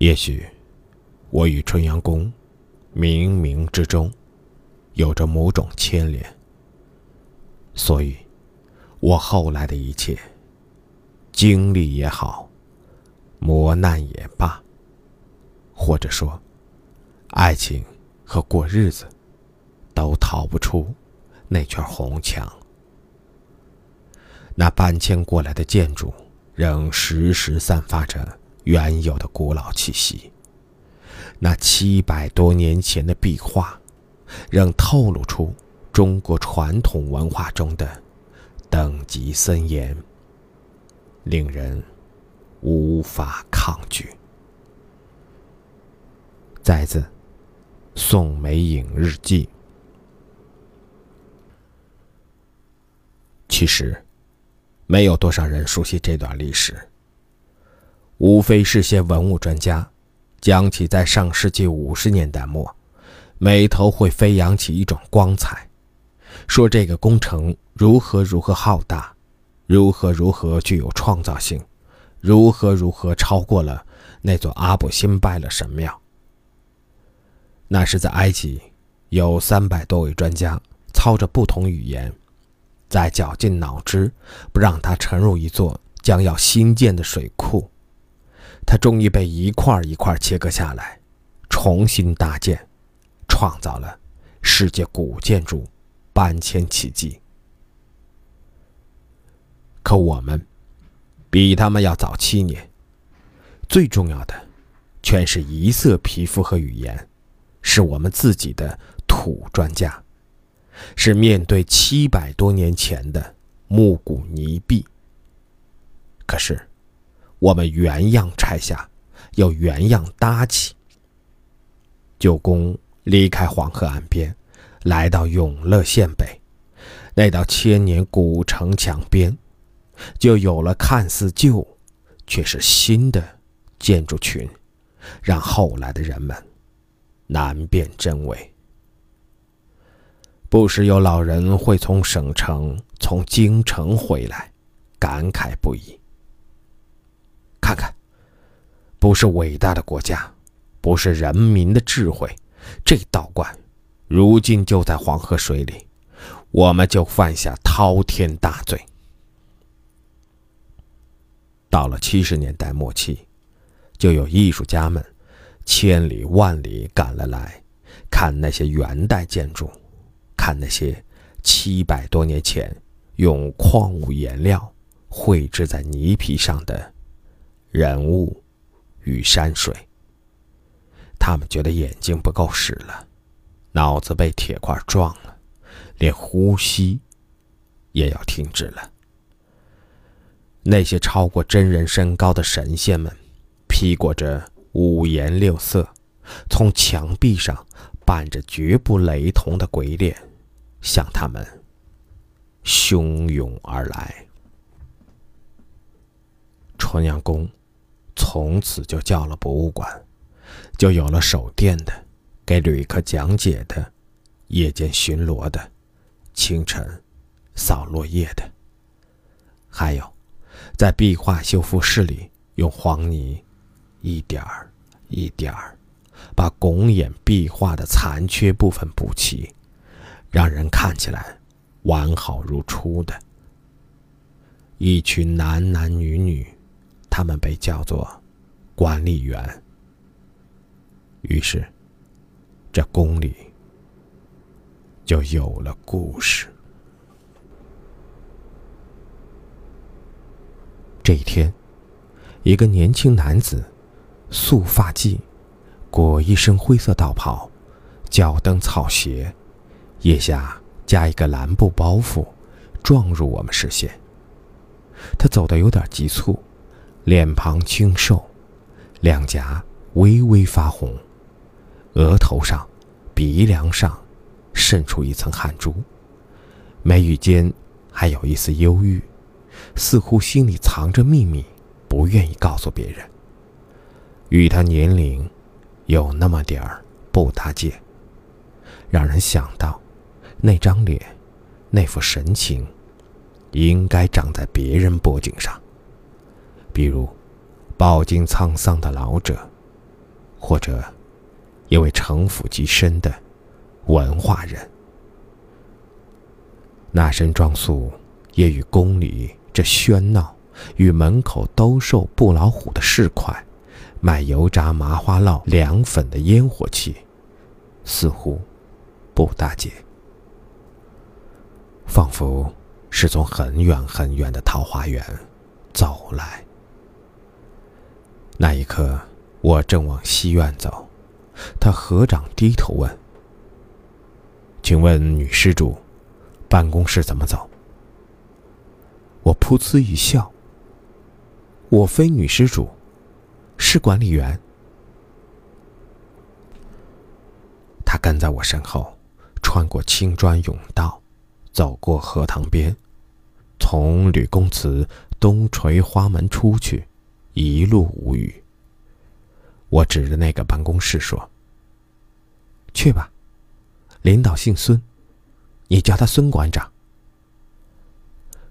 也许，我与春阳宫冥冥之中有着某种牵连，所以，我后来的一切经历也好，磨难也罢，或者说，爱情和过日子，都逃不出那圈红墙。那搬迁过来的建筑仍时时散发着原有的古老气息。那七百多年前的壁画，仍透露出中国传统文化中的等级森严，令人无法抗拒。再自《宋美影日记》，其实。没有多少人熟悉这段历史，无非是些文物专家，讲起在上世纪五十年代末，眉头会飞扬起一种光彩，说这个工程如何如何浩大，如何如何具有创造性，如何如何超过了那座阿布辛拜勒神庙。那是在埃及，有三百多位专家操着不同语言。在绞尽脑汁，不让它沉入一座将要新建的水库，它终于被一块一块切割下来，重新搭建，创造了世界古建筑搬迁奇迹。可我们比他们要早七年，最重要的，全是一色皮肤和语言，是我们自己的土专家。是面对七百多年前的木骨泥壁。可是，我们原样拆下，又原样搭起。九宫离开黄河岸边，来到永乐县北，那道千年古城墙边，就有了看似旧，却是新的建筑群，让后来的人们难辨真伪。不时有老人会从省城、从京城回来，感慨不已。看看，不是伟大的国家，不是人民的智慧，这道观，如今就在黄河水里，我们就犯下滔天大罪。到了七十年代末期，就有艺术家们千里万里赶了来，看那些元代建筑。看那些七百多年前用矿物颜料绘制在泥皮上的人物与山水，他们觉得眼睛不够使了，脑子被铁块撞了，连呼吸也要停止了。那些超过真人身高的神仙们，披裹着五颜六色，从墙壁上扮着绝不雷同的鬼脸。向他们汹涌而来。纯阳宫从此就叫了博物馆，就有了守店的、给旅客讲解的、夜间巡逻的、清晨扫落叶的，还有在壁画修复室里用黄泥一点儿一点儿把拱眼壁画的残缺部分补齐。让人看起来完好如初的一群男男女女，他们被叫做管理员。于是，这宫里就有了故事。这一天，一个年轻男子，素发髻，裹一身灰色道袍，脚蹬草鞋。腋下加一个蓝布包袱，撞入我们视线。他走得有点急促，脸庞清瘦，两颊微微发红，额头上、鼻梁上渗出一层汗珠，眉宇间还有一丝忧郁，似乎心里藏着秘密，不愿意告诉别人。与他年龄有那么点儿不搭界，让人想到。那张脸，那副神情，应该长在别人脖颈上。比如，饱经沧桑的老者，或者一位城府极深的文化人。那身装束也与宫里这喧闹，与门口兜售布老虎的市侩、卖油炸麻花烙、凉粉的烟火气，似乎不大接，仿佛是从很远很远的桃花源走来。那一刻，我正往西院走，他合掌低头问：“请问女施主？”办公室怎么走？我噗呲一笑。我非女施主，是管理员。他跟在我身后，穿过青砖甬道，走过荷塘边，从吕公祠东垂花门出去，一路无语。我指着那个办公室说：“去吧，领导姓孙。”你叫他孙馆长。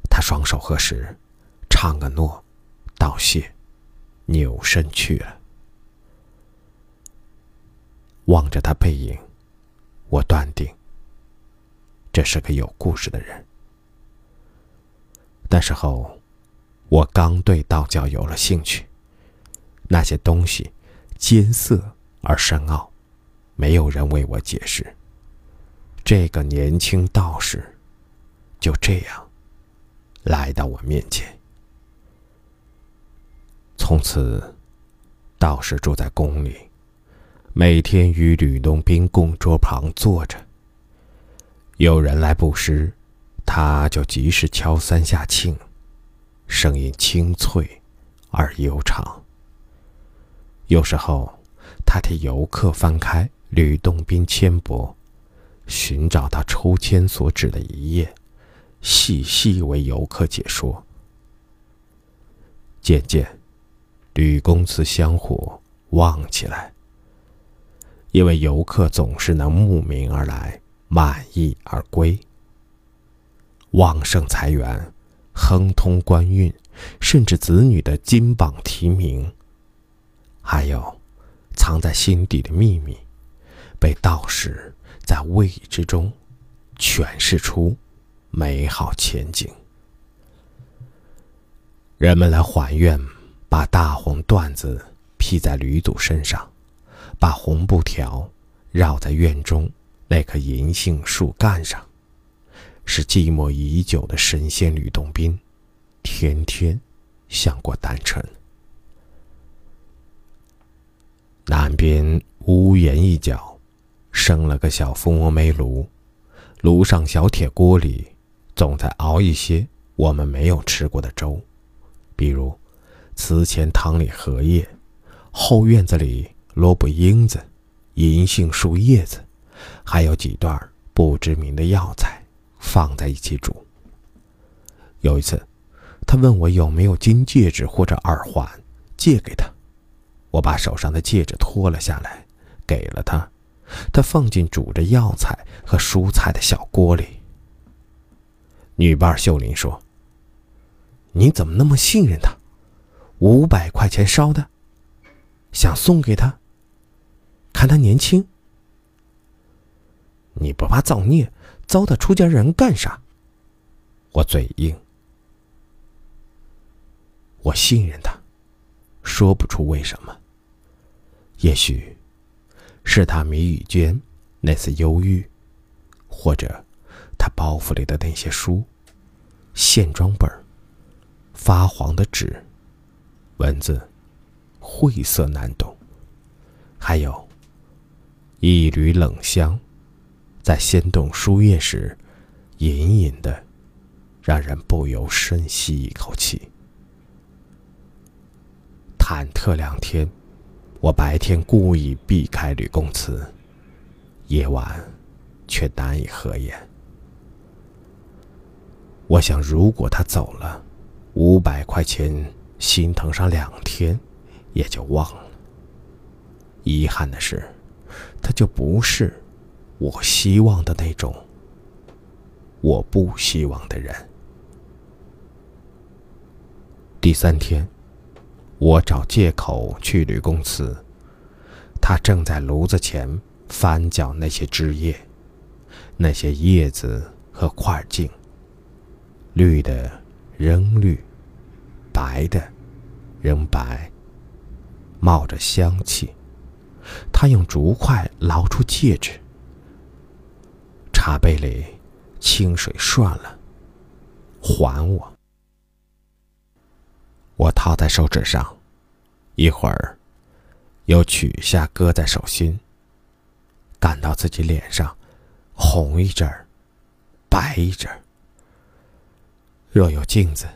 他双手合十，唱个诺，道谢，扭身去了。望着他背影，我断定这是个有故事的人。那时候，我刚对道教有了兴趣，那些东西艰涩而深奥，没有人为我解释。这个年轻道士就这样来到我面前。从此，道士住在宫里，每天与吕洞宾供桌旁坐着。有人来布施，他就及时敲三下磬，声音清脆而悠长。有时候，他替游客翻开吕洞宾签帛。寻找到抽签所指的一页，细细为游客解说。渐渐，吕公祠香火旺起来，因为游客总是能慕名而来，满意而归。旺盛财源，亨通官运，甚至子女的金榜题名，还有藏在心底的秘密，被道士。在未知中诠释出美好前景。人们来还愿，把大红缎子披在吕祖身上，把红布条绕在院中那棵银杏树干上，是寂寞已久的神仙吕洞宾，天天想过丹城。南边屋檐一角。生了个小蜂窝煤炉，炉上小铁锅里总在熬一些我们没有吃过的粥，比如祠前塘里荷叶，后院子里萝卜缨子、银杏树叶子，还有几段不知名的药材放在一起煮。有一次，他问我有没有金戒指或者耳环，借给他，我把手上的戒指脱了下来，给了他。他放进煮着药材和蔬菜的小锅里。女伴秀玲说：“你怎么那么信任他？五百块钱烧的，想送给他？看他年轻，你不怕造孽，糟蹋出家人干啥？”我嘴硬，我信任他，说不出为什么。也许。是他谜语间那丝忧郁，或者他包袱里的那些书、线装本、发黄的纸、文字晦涩难懂，还有一缕冷香，在掀动书页时，隐隐的让人不由深吸一口气。忐忑两天。我白天故意避开吕公祠，夜晚却难以合眼。我想，如果他走了，五百块钱心疼上两天，也就忘了。遗憾的是，他就不是我希望的那种。我不希望的人。第三天。我找借口去吕公祠，他正在炉子前翻搅那些枝叶，那些叶子和块茎，绿的仍绿，白的仍白，冒着香气。他用竹筷捞出戒指，茶杯里清水涮了，还我。我套在手指上，一会儿。又取下，搁在手心。感到自己脸上红一阵儿，白一阵儿。若有镜子，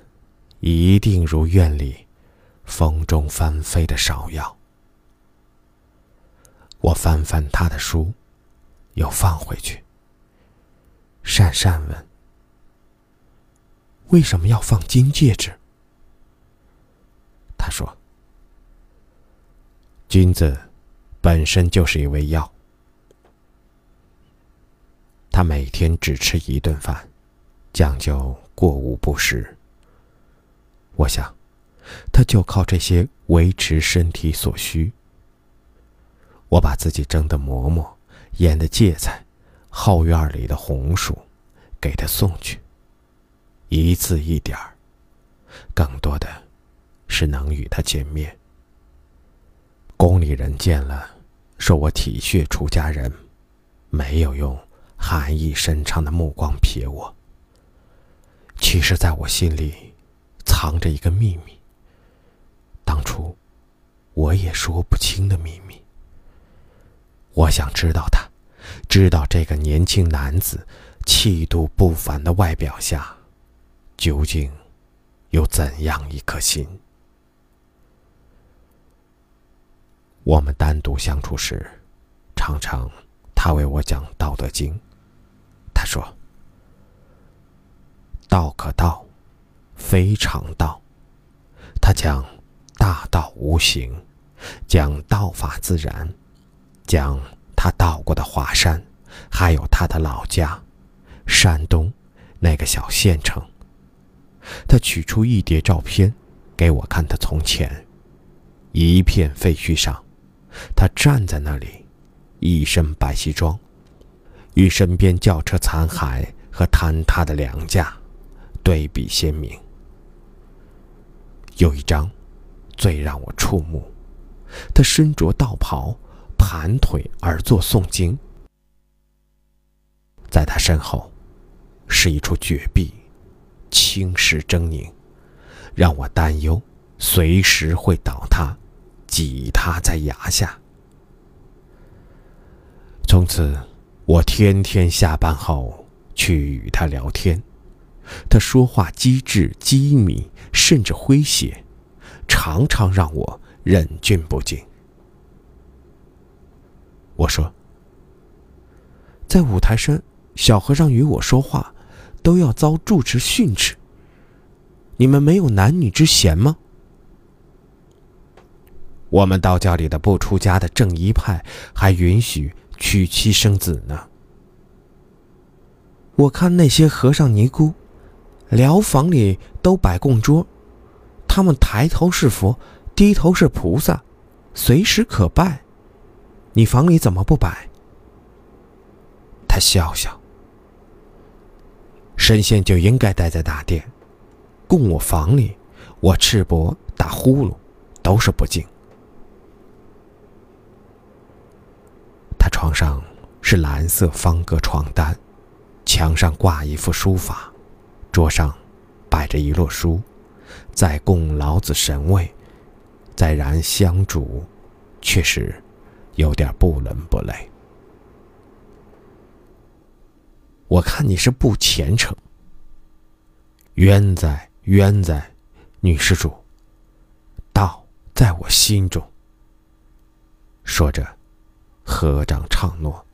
一定如院里风中翻飞的芍药。我翻翻他的书，又放回去。讪讪问：“为什么要放金戒指？”他说。金子本身就是一味药。他每天只吃一顿饭，讲究过午不食。我想，他就靠这些维持身体所需。我把自己蒸的馍馍、腌的芥菜、后院里的红薯，给他送去。一次一点儿，更多的是能与他见面。宫里人见了，说我体恤出家人，没有用寒意深长的目光瞥我。其实，在我心里藏着一个秘密，当初我也说不清的秘密。我想知道他，知道这个年轻男子气度不凡的外表下，究竟有怎样一颗心。我们单独相处时，常常他为我讲《道德经》。他说：“道可道，非常道。”他讲大道无形，讲道法自然，讲他到过的华山，还有他的老家——山东那个小县城。他取出一叠照片给我看，他从前一片废墟上。他站在那里，一身白西装，与身边轿车残骸和坍塌的梁架对比鲜明。有一张最让我触目，他身着道袍，盘腿而坐诵经，在他身后是一处绝壁，青石狰狞，让我担忧随时会倒塌。挤他在崖下。从此，我天天下班后去与他聊天。他说话机智机敏，甚至诙谐，常常让我忍俊不禁。我说：“在五台山，小和尚与我说话，都要遭住持训斥。你们没有男女之嫌吗？”我们道教里的不出家的正一派还允许娶妻生子呢。我看那些和尚尼姑，疗房里都摆供桌，他们抬头是佛，低头是菩萨，随时可拜。你房里怎么不摆？他笑笑。神仙就应该待在大殿，供我房里，我赤膊打呼噜，都是不敬。他床上是蓝色方格床单，墙上挂一幅书法，桌上摆着一摞书，在供老子神位，在燃香烛，却是有点不伦不类。我看你是不虔诚，冤在冤在，女施主，道在我心中。说着。合掌唱诺，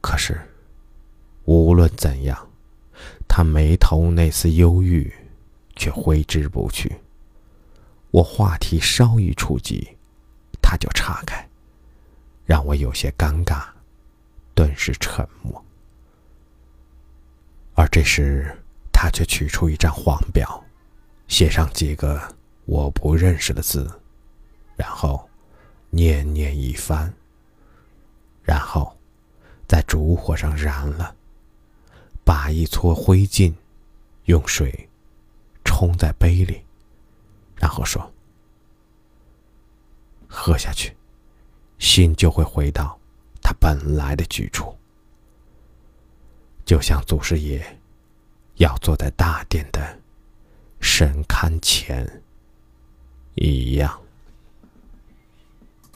可是无论怎样，他眉头那丝忧郁却挥之不去。我话题稍一触及，他就岔开，让我有些尴尬，顿时沉默。而这时，他却取出一张黄表，写上几个我不认识的字。然后念念一番，然后在烛火上燃了，把一撮灰烬用水冲在杯里，然后说：“喝下去，心就会回到它本来的居处。”就像祖师爷要坐在大殿的神龛前一样。